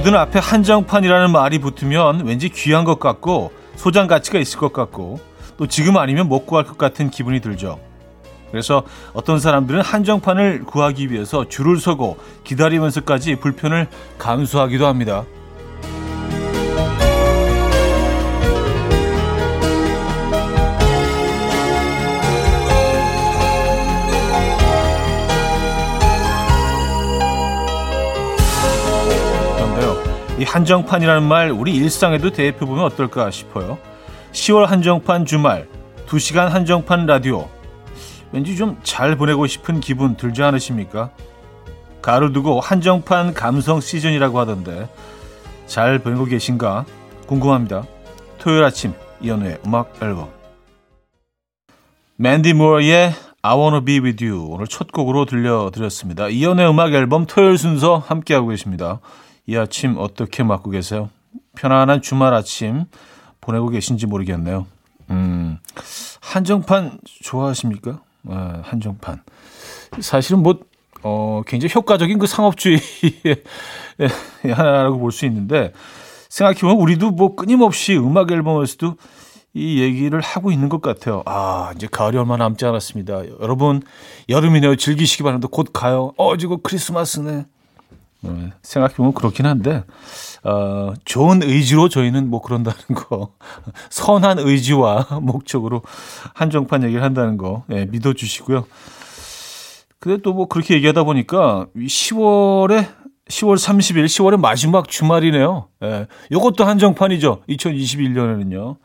뭐든 앞에 한정판이라는 말이 붙으면 왠지 귀한 것 같고 소장 가치가 있을 것 같고 또 지금 아니면 못 구할 것 같은 기분이 들죠. 그래서 어떤 사람들은 한정판을 구하기 위해서 줄을 서고 기다리면서까지 불편을 감수하기도 합니다. 이 한정판이라는 말 우리 일상에도 대입해 보면 어떨까 싶어요. 10월 한정판 주말, 2시간 한정판 라디오. 왠지 좀 잘 보내고 싶은 기분 들지 않으십니까? 가을 두고 한정판 감성 시즌이라고 하던데 잘 보내고 계신가 궁금합니다. 토요일 아침 이연우의 음악 앨범 맨디 무어의 I Wanna Be With You 오늘 첫 곡으로 들려드렸습니다. 이연우의 음악 앨범 토요일 순서 함께하고 계십니다. 이 아침 어떻게 맞고 계세요? 편안한 주말 아침 보내고 계신지 모르겠네요. 음, 한정판 좋아하십니까? 아, 한정판. 사실은 뭐, 어, 굉장히 효과적인 그 상업주의의 하나라고 볼 수 있는데, 생각해보면 우리도 뭐 끊임없이 음악 앨범에서도 이 얘기를 하고 있는 것 같아요. 아, 이제 가을이 얼마 남지 않았습니다. 여러분, 여름이네요. 즐기시기 바랍니다. 곧 가요. 어, 지금 크리스마스네. 네, 생각해보면 그렇긴 한데, 어, 좋은 의지로 저희는 뭐 그런다는 거, 선한 의지와 목적으로 한정판 얘기를 한다는 거, 예, 믿어주시고요. 근데 또 뭐 그렇게 얘기하다 보니까 10월에 10월 30일, 10월의 마지막 주말이네요. 예, 요것도 한정판이죠. 2021년에는요.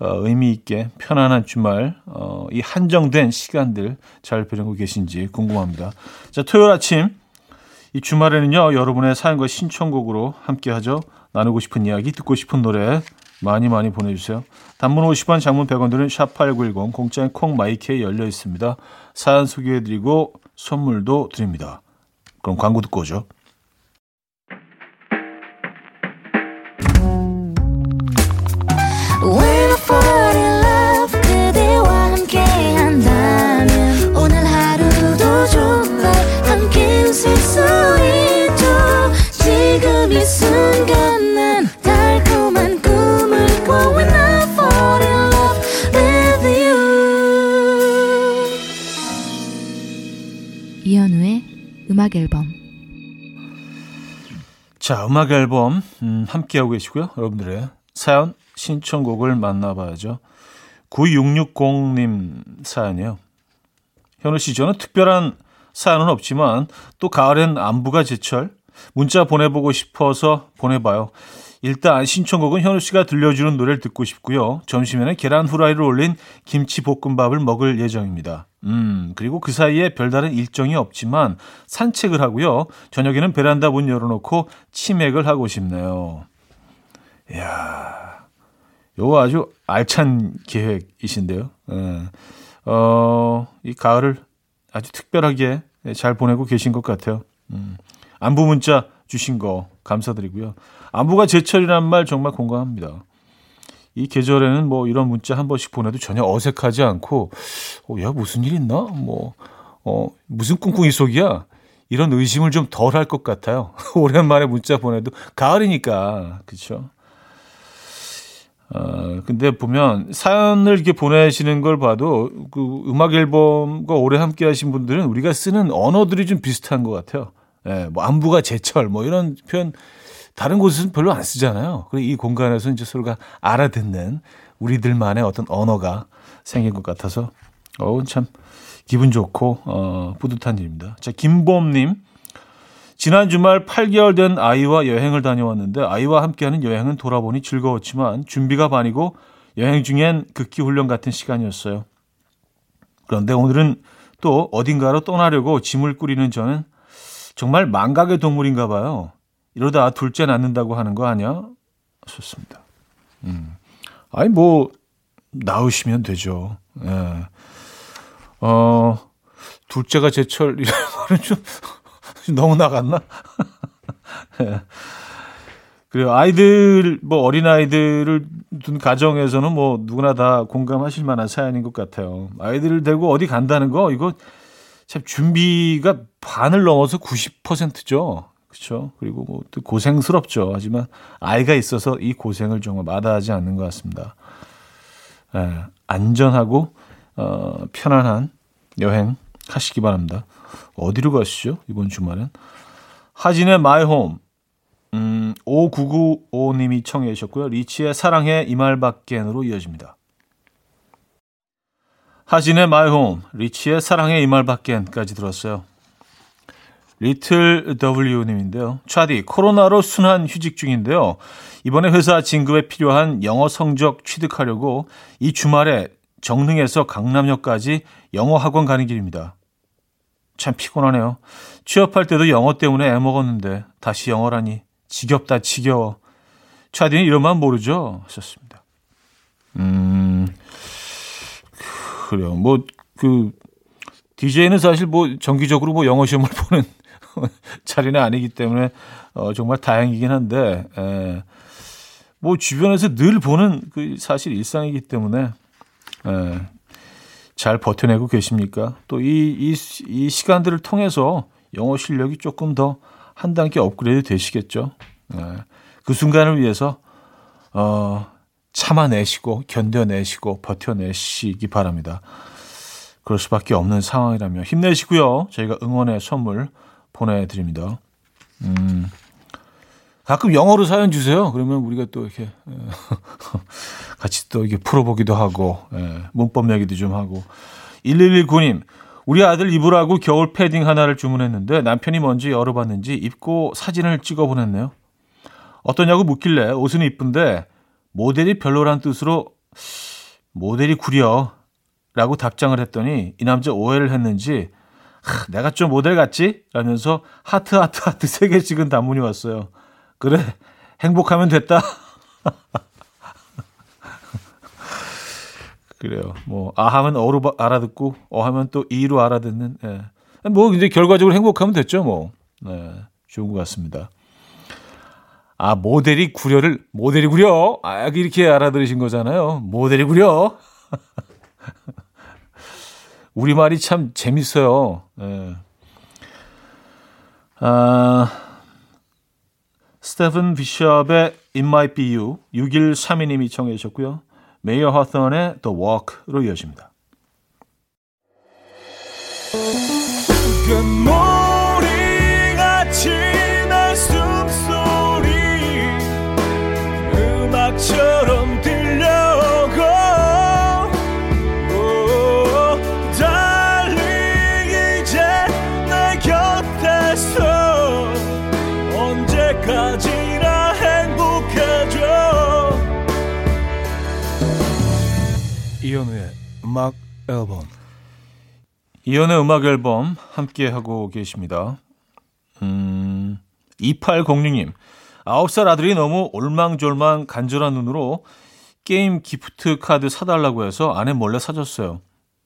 어, 의미 있게 편안한 주말, 어, 이 한정된 시간들 잘 보내고 계신지 궁금합니다. 자, 토요일 아침 이 주말에는요, 여러분의 사연과 신청곡으로 함께 하죠. 나누고 싶은 이야기, 듣고 싶은 노래 많이 많이 보내주세요. 단문 50원, 장문 100원 들은 샵8910, 공짜인 콩 마이케이 열려 있습니다. 사연 소개해드리고 선물도 드립니다. 그럼 광고 듣고 오죠. 자, 음악 앨범 음, 함께하고 계시고요. 여러분들의 사연 신청곡을 만나봐야죠. 9660님 사연이요. 현우 씨, 저는 특별한 사연은 없지만 또 가을엔 안부가 제철 문자 보내보고 싶어서 보내봐요. 일단 신청곡은 현우 씨가 들려주는 노래를 듣고 싶고요. 점심에는 계란 후라이를 올린 김치 볶음밥을 먹을 예정입니다. 음, 그리고 그 사이에 별다른 일정이 없지만 산책을 하고요. 저녁에는 베란다 문 열어놓고 치맥을 하고 싶네요. 이야, 요거 아주 알찬 계획이신데요. 예. 어, 이 가을을 아주 특별하게 잘 보내고 계신 것 같아요. 음, 안부 문자 주신 거 감사드리고요. 안부가 제철이란 말 정말 공감합니다. 이 계절에는 뭐 이런 문자 한 번씩 보내도 전혀 어색하지 않고, 어, 야, 무슨 일 있나? 뭐, 어, 무슨 꿍꿍이 속이야? 이런 의심을 좀 덜 할 것 같아요. 오랜만에 문자 보내도 가을이니까, 그쵸? 어, 근데 보면 사연을 이렇게 보내시는 걸 봐도 그 음악 앨범과 오래 함께 하신 분들은 우리가 쓰는 언어들이 좀 비슷한 것 같아요. 예, 뭐 안부가 제철 뭐 이런 표현 다른 곳에서는 별로 안 쓰잖아요. 그리고 이 공간에서 이제 서로가 알아듣는 우리들만의 어떤 언어가 생긴 것 같아서 어우 참 기분 좋고 어, 뿌듯한 일입니다. 자 김범님 지난 주말 8개월 된 아이와 여행을 다녀왔는데 아이와 함께하는 여행은 돌아보니 즐거웠지만 준비가 반이고 여행 중엔 극기 훈련 같은 시간이었어요. 그런데 오늘은 또 어딘가로 떠나려고 짐을 꾸리는 저는 정말 망각의 동물인가 봐요. 이러다 둘째 낳는다고 하는 거 아니야? 좋습니다. 음. 아니, 뭐, 낳으시면 되죠. 예. 어, 둘째가 제철, 이런 말은 좀, 너무 나갔나? 예. 그리고 아이들, 뭐, 어린 아이들을 둔 가정에서는 뭐, 누구나 다 공감하실 만한 사연인 것 같아요. 아이들을 데리고 어디 간다는 거, 이거 참 준비가 반을 넘어서 90%죠. 그렇죠. 그리고 뭐 또 고생스럽죠. 하지만 아이가 있어서 이 고생을 정말 마다하지 않는 것 같습니다. 예, 안전하고 어, 편안한 여행 하시기 바랍니다. 어디로 가시죠? 이번 주말엔 하진의 My Home 음, 5995님이 청해 주셨고요. 리치의 사랑해 이말밖엔으로 이어집니다. 하진의 My Home, 리치의 사랑해 이말밖엔까지 들었어요. 리틀 W님인데요. 차디, 코로나로 순환 휴직 중인데요. 이번에 회사 진급에 필요한 영어 성적 취득하려고 이 주말에 정릉에서 강남역까지 영어 학원 가는 길입니다. 참 피곤하네요. 취업할 때도 영어 때문에 애먹었는데 다시 영어라니 지겹다 지겨워. 차디는 이런만 모르죠? 하셨습니다. 음, 그래요. 뭐, 그, DJ는 사실 뭐 정기적으로 뭐 영어 시험을 보는 자리는 아니기 때문에 어, 정말 다행이긴 한데, 에, 뭐 주변에서 늘 보는 그 사실 일상이기 때문에, 에, 잘 버텨내고 계십니까? 또 이, 이, 이 시간들을 통해서 영어 실력이 조금 더 한 단계 업그레이드 되시겠죠. 네. 그 순간을 위해서 어, 참아내시고 견뎌내시고 버텨내시기 바랍니다. 그럴 수밖에 없는 상황이라면 힘내시고요. 저희가 응원의 선물 보내드립니다. 음, 가끔 영어로 사연 주세요. 그러면 우리가 또 이렇게 같이 또 이게 풀어보기도 하고 예, 문법 얘기도 좀 하고 1119님 우리 아들 입으라고 겨울 패딩 하나를 주문했는데 남편이 먼저 열어봤는지 입고 사진을 찍어 보냈네요. 어떠냐고 묻길래 옷은 이쁜데 모델이 별로란 뜻으로 모델이 구려 라고 답장을 했더니 이 남자 오해를 했는지 하, 내가 좀 모델 같지? 라면서 하트 하트 하트 세 개 찍은 단문이 왔어요. 그래 행복하면 됐다. 그래요. 뭐, 아 하면 어로 알아듣고, 어 하면 또 이로 알아듣는, 예. 뭐, 이제 결과적으로 행복하면 됐죠, 뭐. 네. 좋은 것 같습니다. 아, 모델이 구려를, 모델이 구려? 아, 이렇게 알아들으신 거잖아요. 모델이 구려? 우리말이 참 재밌어요. 예. 아, 스테픈 비숍의 It Might Be You 6132님이 청해 주셨고요. 메이어 하턴의 The Walk로 이어집니다. 이현우의 음악 앨범 이현우의 음악 앨범 함께 하고 계십니다. 음, 2806님. 9살 아들이 너무 올망졸망 간절한 눈으로 게임 기프트 카드 사달라고 해서 아내 몰래 사줬어요.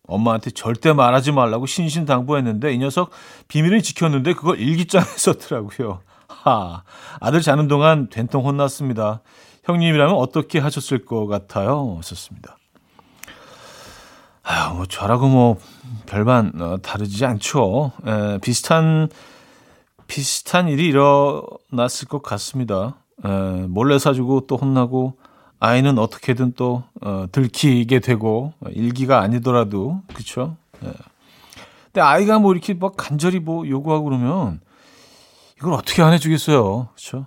엄마한테 절대 말하지 말라고 신신당부했는데 이 녀석 비밀을 지켰는데 그걸 일기장에 썼더라고요. 하, 아들 자는 동안 된통 혼났습니다. 형님이라면 어떻게 하셨을 것 같아요? 썼습니다. 아유, 뭐 저라고 뭐 별반 어, 다르지 않죠. 에, 비슷한 비슷한 일이 일어났을 것 같습니다. 에, 몰래 사주고 또 혼나고 아이는 어떻게든 또 어, 들키게 되고 일기가 아니더라도 그렇죠. 근데 아이가 뭐 이렇게 막 간절히 뭐 요구하고 그러면 이걸 어떻게 안 해주겠어요, 그렇죠?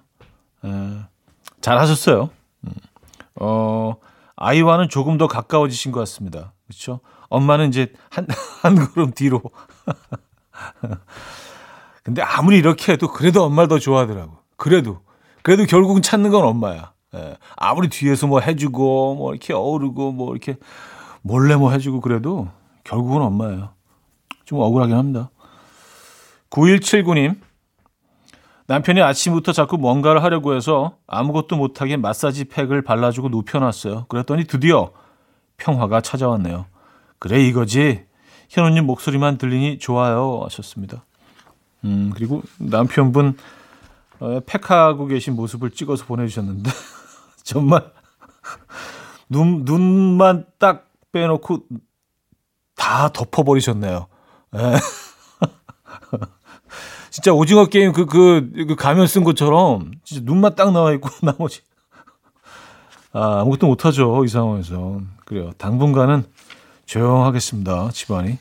잘하셨어요. 음. 어 아이와는 조금 더 가까워지신 것 같습니다. 그렇죠? 엄마는 이제 한, 한 걸음 뒤로. 근데 아무리 이렇게 해도 그래도 엄마를 더 좋아하더라고. 그래도. 그래도 결국은 찾는 건 엄마야. 예. 아무리 뒤에서 뭐 해주고, 뭐 이렇게 어우르고, 뭐 이렇게 몰래 뭐 해주고 그래도 결국은 엄마예요. 좀 억울하긴 합니다. 9179님. 남편이 아침부터 자꾸 뭔가를 하려고 해서 아무것도 못하게 마사지 팩을 발라주고 눕혀놨어요. 그랬더니 드디어 평화가 찾아왔네요. 그래 이거지. 현우님 목소리만 들리니 좋아요 하셨습니다. 음 그리고 남편분 어, 팩하고 계신 모습을 찍어서 보내주셨는데 정말 눈 눈만 딱 빼놓고 다 덮어버리셨네요. 예. 진짜 오징어 게임 그, 그, 그 가면 쓴 것처럼 진짜 눈만 딱 나와 있고 나머지. 아, 아무것도 못하죠. 이 상황에서. 그래요. 당분간은 조용하겠습니다. 집안이.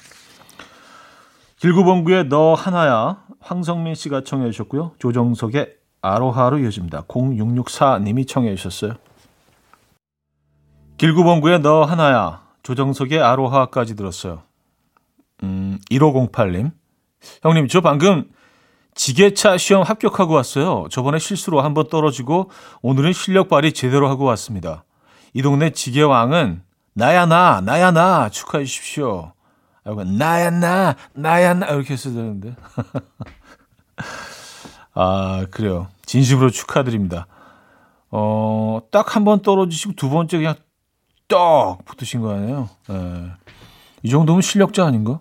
길구봉구의 너 하나야. 황성민 씨가 청해 주셨고요. 조정석의 아로하로 이어집니다. 0664님이 청해 주셨어요. 길구봉구의 너 하나야. 조정석의 아로하까지 들었어요. 음, 1508님. 형님, 저 방금 지게차 시험 합격하고 왔어요. 저번에 실수로 한번 떨어지고 오늘은 실력 발휘 제대로 하고 왔습니다. 이 동네 지게왕은 나야 나, 나야 나 축하해 주십시오. 아이고, 나야 나, 나야 나 이렇게 했어야 되는데. 아, 그래요. 진심으로 축하드립니다. 어, 딱 한 번 떨어지시고 두 번째 그냥 떡 붙으신 거 아니에요? 예. 이 정도면 실력자 아닌가?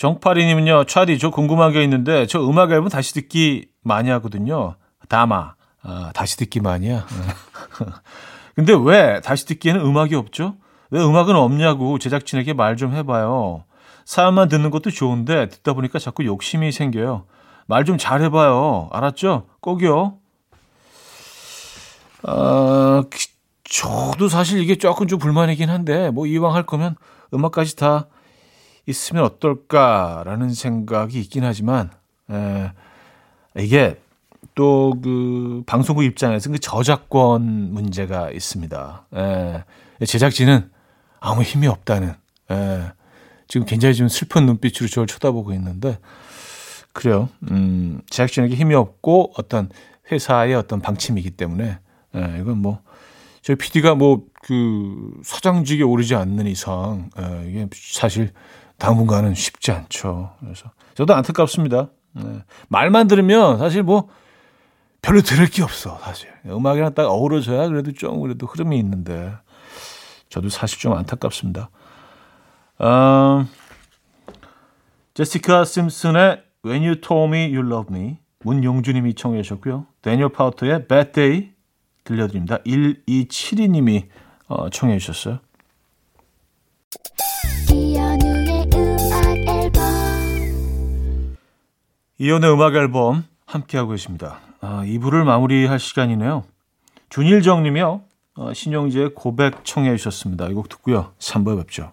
정파리님은요, 차디, 저 궁금한 게 있는데, 저 음악 앨범 다시 듣기 많이 하거든요. 다마. 아, 다시 듣기 많이야. 근데 왜 다시 듣기에는 음악이 없죠? 왜 음악은 없냐고 제작진에게 말 좀 해봐요. 사연만 듣는 것도 좋은데, 듣다 보니까 자꾸 욕심이 생겨요. 말 좀 잘해봐요. 알았죠? 꼭이요. 아, 저도 사실 이게 조금 좀 불만이긴 한데, 뭐 이왕 할 거면 음악까지 다 있으면 어떨까라는 생각이 있긴 하지만 에, 이게 또 그 방송국 입장에서 그 저작권 문제가 있습니다. 에, 제작진은 아무 힘이 없다는 에, 지금 굉장히 좀 슬픈 눈빛으로 저를 쳐다보고 있는데 그래요. 음, 제작진에게 힘이 없고 어떤 회사의 어떤 방침이기 때문에 에, 이건 뭐 저희 PD가 뭐 그 사장직에 오르지 않는 이상 에, 이게 사실 당분간은 쉽지 않죠. 그래서 저도 안타깝습니다. 네. 말만 들으면 사실 뭐 별로 들을 게 없어 사실 음악이랑 딱 어우러져야 그래도 좀 그래도 흐름이 있는데 저도 사실 좀 안타깝습니다. 음, 제시카 심슨의 When You Told Me You Love Me 문용주님이 청해 주셨고요. 데니얼 파우터의 Bad Day 들려드립니다. 1272님이 어, 청해 주셨어요. 이연의 음악 앨범 함께하고 계십니다. 아, 2부를 마무리할 시간이네요. 준일정 님이요. 어, 신용재의 고백 청해 주셨습니다. 이 곡 듣고요. 3부에 뵙죠.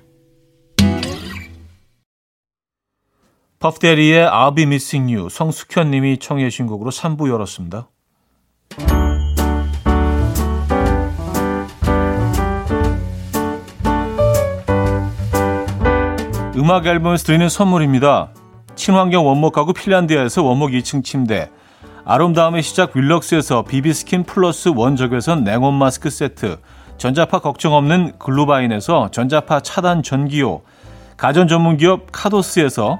퍼프데리의 I'll Be Missing You 성숙현 님이 청해 주신 곡으로 3부 열었습니다. 음악 앨범에서 드리는 선물입니다. 친환경 원목 가구 핀란드에서 원목 2층 침대 아름다움의 시작 윌럭스에서 비비스킨 플러스 원적외선 냉온 마스크 세트 전자파 걱정 없는 글루바인에서 전자파 차단 전기요 가전 전문기업 카도스에서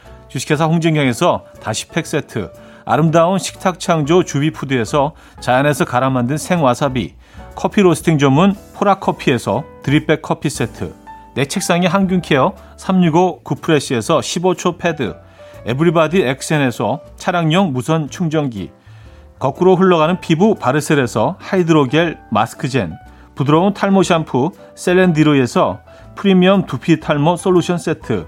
주식회사 홍진경에서 다시팩 세트. 아름다운 식탁 창조 주비푸드에서 자연에서 갈아 만든 생와사비. 커피 로스팅 전문 포라커피에서 드립백 커피 세트. 내 책상의 항균케어 365 구프레시에서 15초 패드. 에브리바디 엑센에서 차량용 무선 충전기. 거꾸로 흘러가는 피부 바르셀에서 하이드로겔 마스크젠. 부드러운 탈모 샴푸 셀렌디로에서 프리미엄 두피 탈모 솔루션 세트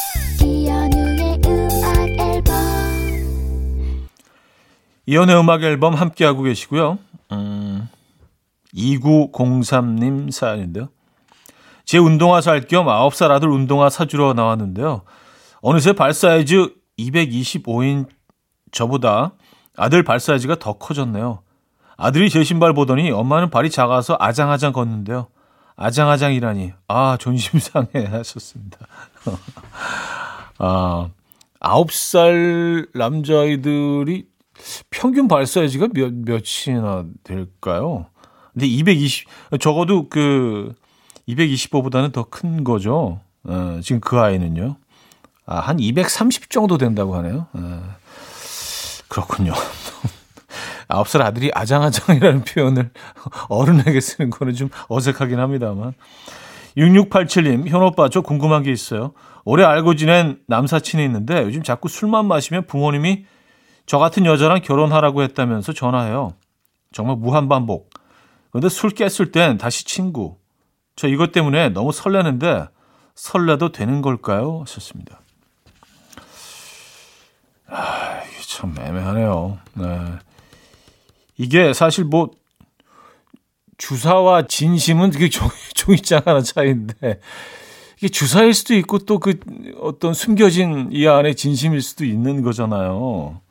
이연의 음악 앨범 함께하고 계시고요. 음, 2903님 사연인데요. 제 운동화 살 겸 9살 아들 운동화 사주러 나왔는데요. 어느새 발 사이즈 225인 저보다 아들 발 사이즈가 더 커졌네요. 아들이 제 신발 보더니 엄마는 발이 작아서 아장아장 걷는데요. 아장아장이라니. 아, 존심 상해 하셨습니다. 아, 9살 남자아이들이 평균 발 사이즈가 몇, 몇이나 될까요? 근데 220, 적어도 그 225보다는 더 큰 거죠. 어, 지금 그 아이는요. 아, 한 230 정도 된다고 하네요. 어, 그렇군요. 아홉 살 아들이 아장아장이라는 표현을 어른에게 쓰는 거는 좀 어색하긴 합니다만. 6687님, 현오빠, 저 궁금한 게 있어요. 오래 알고 지낸 남사친이 있는데 요즘 자꾸 술만 마시면 부모님이 저 같은 여자랑 결혼하라고 했다면서 전화해요. 정말 무한반복. 그런데 술 깼을 땐 다시 친구. 저 이것 때문에 너무 설레는데 설레도 되는 걸까요? 하셨습니다. 아, 이게 참 애매하네요. 네. 이게 사실 뭐 주사와 진심은 되게 종이장 하나 차이인데 이게 주사일 수도 있고 또 그 어떤 숨겨진 이 안에 진심일 수도 있는 거잖아요.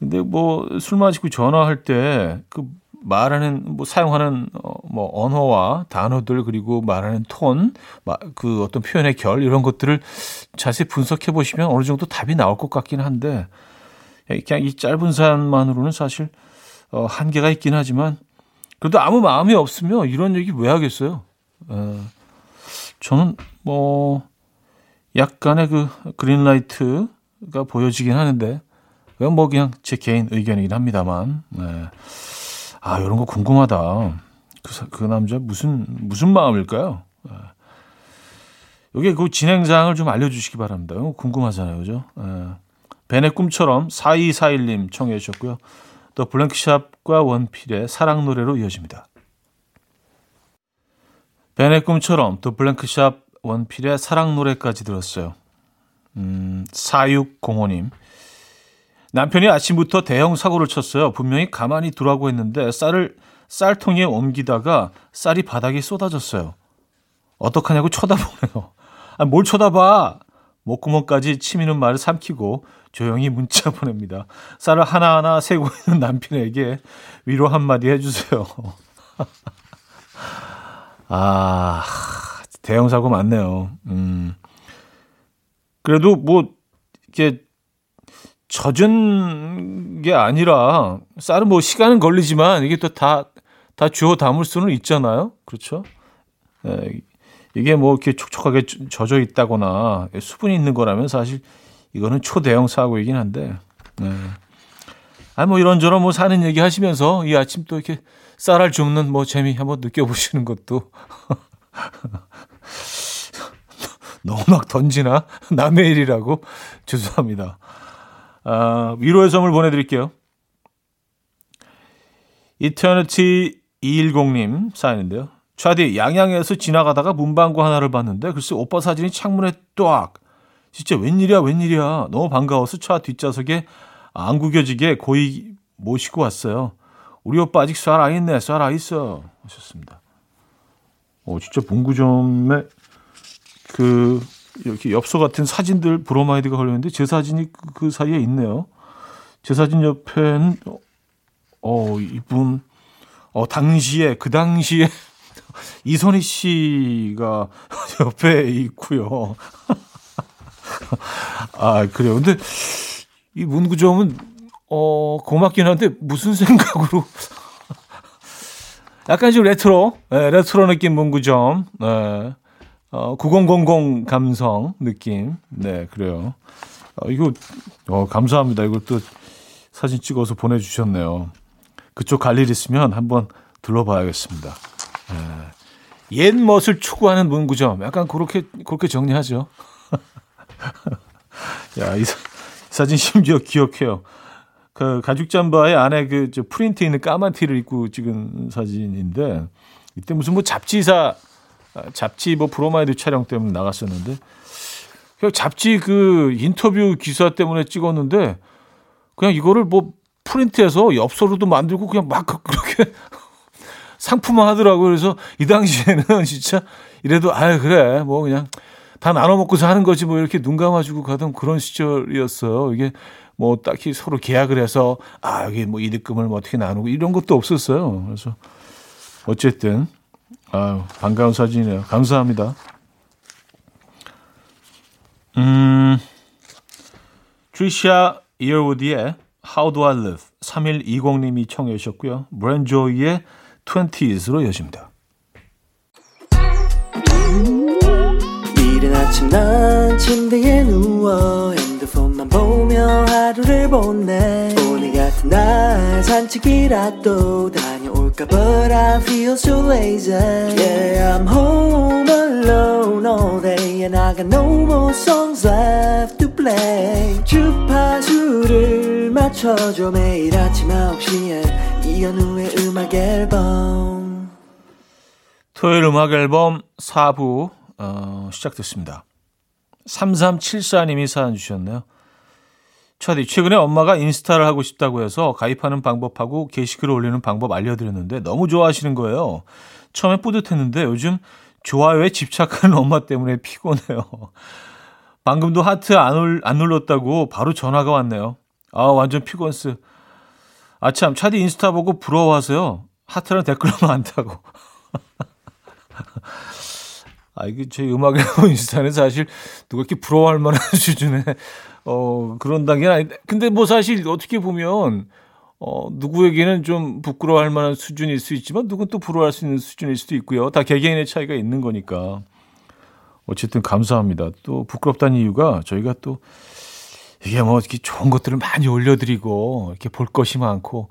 근데 뭐 술 마시고 전화할 때 그 말하는 뭐 사용하는 어, 뭐 언어와 단어들 그리고 말하는 톤, 그 어떤 표현의 결 이런 것들을 자세히 분석해 보시면 어느 정도 답이 나올 것 같긴 한데 그냥 이 짧은 사연만으로는 사실 어, 한계가 있긴 하지만 그래도 아무 마음이 없으면 이런 얘기 왜 하겠어요? 어, 저는 뭐 약간의 그 그린라이트가 보여지긴 하는데 그건 뭐 그냥 제 개인 의견이긴 합니다만 네. 아 이런 거 궁금하다. 그, 그 남자 무슨 무슨 마음일까요? 네. 여기 그 진행상을 좀 알려주시기 바랍니다. 궁금하잖아요, 그죠? 네. 벤의 꿈처럼 4241님 청해 주셨고요. 또 블랭크샵과 원필의 사랑 노래로 이어집니다. 벤의 꿈처럼 또 블랭크샵 원필의 사랑 노래까지 들었어요. 음, 4605님. 남편이 아침부터 대형 사고를 쳤어요. 분명히 가만히 두라고 했는데 쌀을 쌀통에 옮기다가 쌀이 바닥에 쏟아졌어요. 어떡하냐고 쳐다보네요. 아, 뭘 쳐다봐? 목구멍까지 치미는 말을 삼키고 조용히 문자 보냅니다. 쌀을 하나하나 세고 있는 남편에게 위로 한마디 해주세요. 아, 대형 사고 많네요. 음. 그래도 뭐, 이렇게 젖은 게 아니라 쌀은 뭐 시간은 걸리지만 이게 또 다, 다 주워 담을 수는 있잖아요. 그렇죠? 예, 이게 뭐 이렇게 촉촉하게 젖어 있다거나 수분이 있는 거라면 사실 이거는 초대형 사고이긴 한데. 네. 아, 뭐 이런저런 뭐 사는 얘기 하시면서 이 아침 또 이렇게 쌀알 줍는 뭐 재미 한번 느껴보시는 것도. 너무 막 던지나? 남의 일이라고? 죄송합니다. 아, 위로의 선물 보내드릴게요. 이터니티 210님 사연인데요. 차디 양양에서 지나가다가 문방구 하나를 봤는데 글쎄 오빠 사진이 창문에 딱 진짜 웬일이야 웬일이야 너무 반가워서 차 뒷좌석에 안 구겨지게 고이 모시고 왔어요. 우리 오빠 아직 쌀아 있네 쌀아 있어 하셨습니다. 어 진짜 문구점에 그 이렇게 엽서 같은 사진들 브로마이드가 걸렸는데 제 사진이 그, 그 사이에 있네요. 제 사진 옆에는 어 이분 어 당시에 그 당시에 이선희 씨가 옆에 있고요. 아, 그래요. 근데 이 문구점은 어, 고맙긴 한데 무슨 생각으로 약간 좀 레트로, 네, 레트로 느낌 문구점. 네. 어, 9000 감성 느낌. 네, 그래요. 어, 이거 어, 감사합니다. 이걸 또 사진 찍어서 보내주셨네요. 그쪽 갈 일 있으면 한번 둘러봐야겠습니다. 예. 옛 멋을 추구하는 문구점. 약간 그렇게, 그렇게 정리하죠. 야, 이, 사, 진 심지어 기억해요. 그 가죽 잠바에 안에 그저 프린트 있는 까만 티를 입고 찍은 사진인데 이때 무슨 뭐 잡지사 잡지 뭐 브로마이드 촬영 때문에 나갔었는데 그 잡지 그 인터뷰 기사 때문에 찍었는데 그냥 이거를 뭐 프린트해서 엽서로도 만들고 그냥 막 그렇게 상품화 하더라고요. 그래서 이 당시에는 진짜 이래도 아유 그래 뭐 그냥 다 나눠 먹고 사는 거지 뭐 이렇게 눈 감아주고 가던 그런 시절이었어요. 이게 뭐 딱히 서로 계약을 해서 아 여기 뭐 이득금을 뭐 어떻게 나누고 이런 것도 없었어요. 그래서 어쨌든 아유 반가운 사진이네요. 감사합니다. 음, 트리샤 이어우디의 How Do I Live 3120님이 청해 주셨고요. 브랜조이의 20s로 여집니다. 이른 아침 난 침대에 누워 핸드폰만 보며 하루를 보내 오늘 같은 날 산책이라도 다 녀올까 But I feel so lazy Yeah I'm home alone all day And I got no more songs left to play 주파수를 맞춰줘 매일 아침 9시에 이현우의 음악 앨범 토요일 음악 앨범 4부 어, 시작됐습니다. 3374님이 사연 주셨네요. 차디, 최근에 엄마가 인스타를 하고 싶다고 해서 가입하는 방법하고 게시글을 올리는 방법 알려드렸는데 너무 좋아하시는 거예요. 처음에 뿌듯했는데 요즘 좋아요에 집착하는 엄마 때문에 피곤해요. 방금도 하트 안, 올, 안 눌렀다고 바로 전화가 왔네요. 아, 완전 피곤스. 아, 참, 차디 인스타 보고 부러워하세요. 하트랑 댓글은 많다고. 아, 이게 제 음악의 인스타는 사실 누가 이렇게 부러워할 만한 수준의, 어, 그런 단계는 아닌데. 근데 뭐 사실 어떻게 보면, 어, 누구에게는 좀 부끄러워할 만한 수준일 수 있지만 누군 또 부러워할 수 있는 수준일 수도 있고요. 다 개개인의 차이가 있는 거니까. 어쨌든 감사합니다. 또 부끄럽다는 이유가 저희가 또 이게 뭐 이렇게 좋은 것들을 많이 올려드리고 이렇게 볼 것이 많고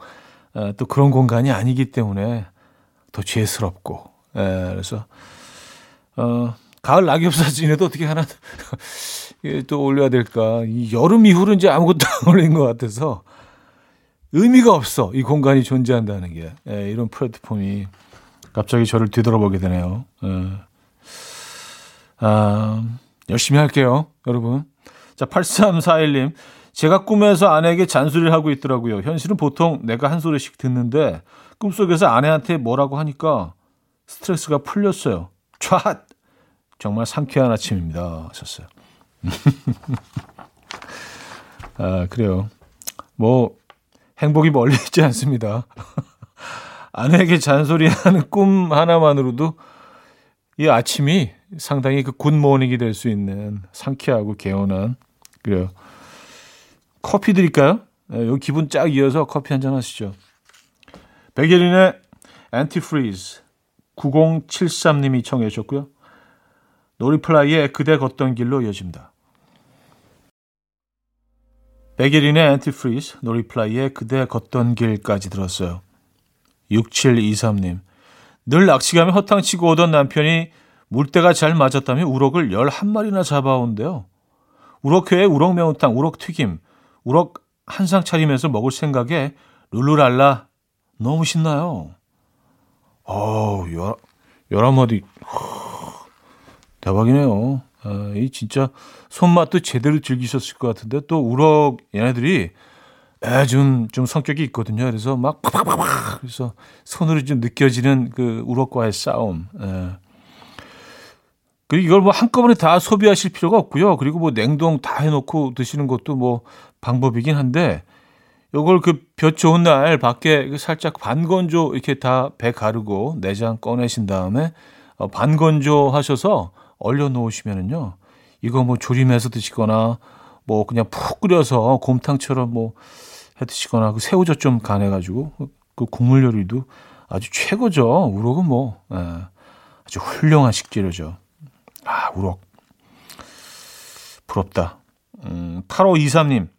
어, 또 그런 공간이 아니기 때문에 더 죄스럽고 예, 그래서 어, 가을 낙엽 사진에도 어떻게 하나 또 올려야 될까? 이 여름 이후로 이제 아무것도 안 올린 것 같아서 의미가 없어. 이 공간이 존재한다는 게. 예, 이런 플랫폼이 갑자기 저를 뒤돌아보게 되네요. 예. 아, 열심히 할게요, 여러분. 자, 8341님. 제가 꿈에서 아내에게 잔소리를 하고 있더라고요. 현실은 보통 내가 한 소리씩 듣는데 꿈속에서 아내한테 뭐라고 하니까 스트레스가 풀렸어요. 촤! 정말 상쾌한 아침입니다. 하셨어요. 아, 그래요. 뭐, 행복이 멀리 있지 않습니다. 아내에게 잔소리하는 꿈 하나만으로도 이 아침이 상당히 그 good morning이 될 수 있는 상쾌하고 개운한 그래요. 커피 드릴까요? 네, 여기 기분 쫙 이어서 커피 한 잔 하시죠. 백예린의 Antifreeze 9073님이 청해 주셨고요. 노리플라이의 그대 걷던 길로 이어집니다. 백예린의 Antifreeze, 노리플라이의 그대 걷던 길까지 들었어요. 6723님. 늘 낚시 가면 허탕치고 오던 남편이 물때가 잘 맞았다며 우럭을 11마리나 잡아온대요. 우럭회에 우럭 매운탕, 우럭 튀김, 우럭 한상 차리면서 먹을 생각에 룰루랄라 너무 신나요. 어우, 열, 열한 마디. 대박이네요. 아, 이 진짜 손맛도 제대로 즐기셨을 것 같은데 또 우럭 얘네들이 에, 좀, 좀 성격이 있거든요. 그래서 막 팍팍팍팍 그래서 손으로 좀 느껴지는 그 우럭과의 싸움. 에. 그리고 이걸 뭐 한꺼번에 다 소비하실 필요가 없고요. 그리고 뭐 냉동 다 해놓고 드시는 것도 뭐 방법이긴 한데 요걸 그 볕 좋은 날 밖에 그 살짝 반건조 이렇게 다 배 가르고 내장 꺼내신 다음에 어, 반건조 하셔서 얼려 놓으시면은요. 이거 뭐 조림해서 드시거나 뭐 그냥 푹 끓여서 곰탕처럼 뭐 해 드시거나 그 새우젓 좀 간해 가지고 그 국물 요리도 아주 최고죠. 우럭은 뭐 예, 아주 훌륭한 식재료죠. 아, 우럭. 부럽다. 음, 8523님.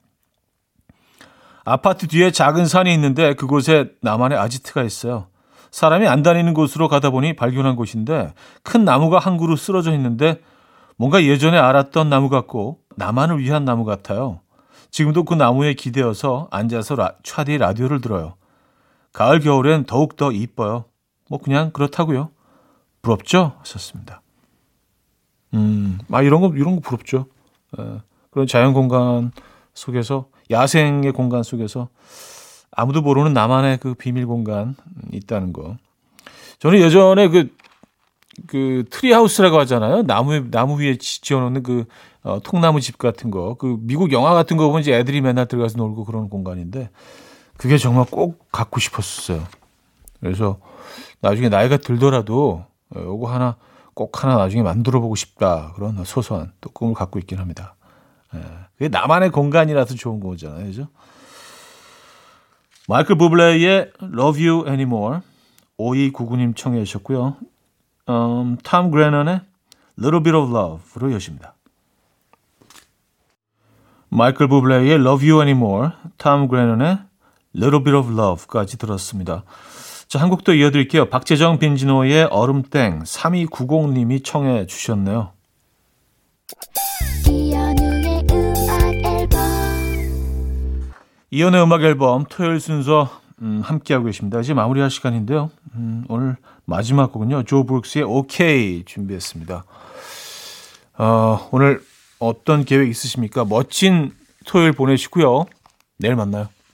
아파트 뒤에 작은 산이 있는데 그곳에 나만의 아지트가 있어요. 사람이 안 다니는 곳으로 가다 보니 발견한 곳인데 큰 나무가 한 그루 쓰러져 있는데 뭔가 예전에 알았던 나무 같고 나만을 위한 나무 같아요. 지금도 그 나무에 기대어서 앉아서 라, 차디 라디오를 들어요. 가을 겨울엔 더욱 더 이뻐요. 뭐 그냥 그렇다고요. 부럽죠? 하셨습니다. 음, 아 이런 거 이런 거 부럽죠. 에, 그런 자연 공간 속에서 야생의 공간 속에서 아무도 모르는 나만의 그 비밀 공간 있다는 거. 저는 예전에 그, 그 treehouse라고 하잖아요. 나무, 나무 위에 지어놓는 그 어, 통나무 집 같은 거. 그 미국 영화 같은 거 보면 이제 애들이 맨날 들어가서 놀고 그런 공간인데 그게 정말 꼭 갖고 싶었어요. 그래서 나중에 나이가 들더라도 어, 요거 하나 꼭 하나 나중에 만들어 보고 싶다. 그런 소소한 또 꿈을 갖고 있긴 합니다. 예. 그게 나만의 공간이라서 좋은 거잖아요. 그죠? 마이클 부블레의 Love You Anymore 5299님 청해 주셨고요. 음, 탐 그레넌의 Little Bit of Love로 여십니다. 마이클 부블레의 Love You Anymore, 탐 그레넌의 Little Bit of Love까지 들었습니다. 자, 더 이어드릴게요. 박재정 빈지노의 얼음땡 3290님이 청해 주셨네요. 이연의 음악 앨범 토요일 순서 음, 함께하고 계십니다. 이제 마무리할 시간인데요. 음, 오늘 마지막 곡은요. 조 브룩스의 오케이 준비했습니다. 어, 오늘 어떤 계획 있으십니까? 멋진 토요일 보내시고요. 내일 만나요.